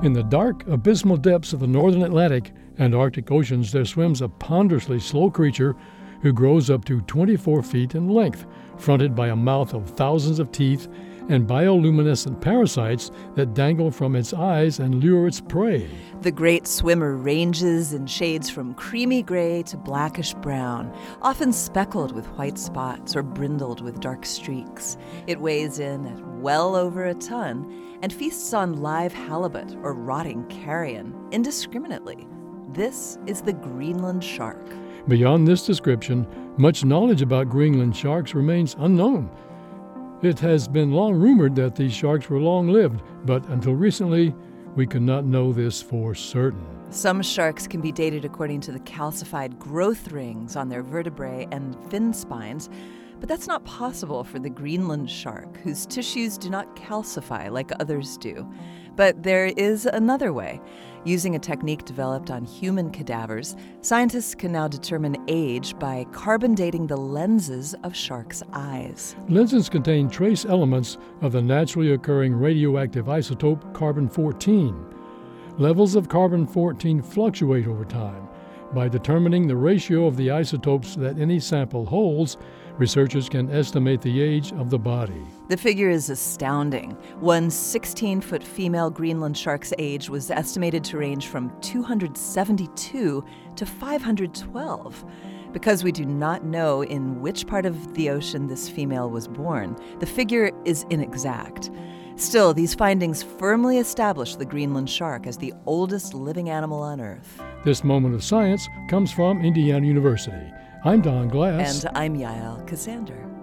In the dark, abysmal depths of the northern Atlantic and Arctic oceans, there swims a ponderously slow creature who grows up to 24 feet in length, fronted by a mouth of thousands of teeth and bioluminescent parasites that dangle from its eyes and lure its prey. The great swimmer ranges in shades from creamy gray to blackish brown, often speckled with white spots or brindled with dark streaks. It weighs in at well over a ton and feasts on live halibut or rotting carrion indiscriminately. This is the Greenland shark. Beyond this description, much knowledge about Greenland sharks remains unknown. It has been long rumored that these sharks were long lived, but until recently, we could not know this for certain. Some sharks can be dated according to the calcified growth rings on their vertebrae and fin spines, but that's not possible for the Greenland shark, whose tissues do not calcify like others do. But there is another way. Using a technique developed on human cadavers, scientists can now determine age by carbon dating the lenses of sharks' eyes. Lenses contain trace elements of the naturally occurring radioactive isotope carbon 14. Levels of carbon 14 fluctuate over time. By determining the ratio of the isotopes that any sample holds, researchers can estimate the age of the body. The figure is astounding. One 16 foot female Greenland shark's age was estimated to range from 272 to 512. Because we do not know in which part of the ocean this female was born, the figure is inexact. Still, these findings firmly establish the Greenland shark as the oldest living animal on Earth. This moment of science comes from Indiana University. I'm Don Glass. And I'm Yael Ksander.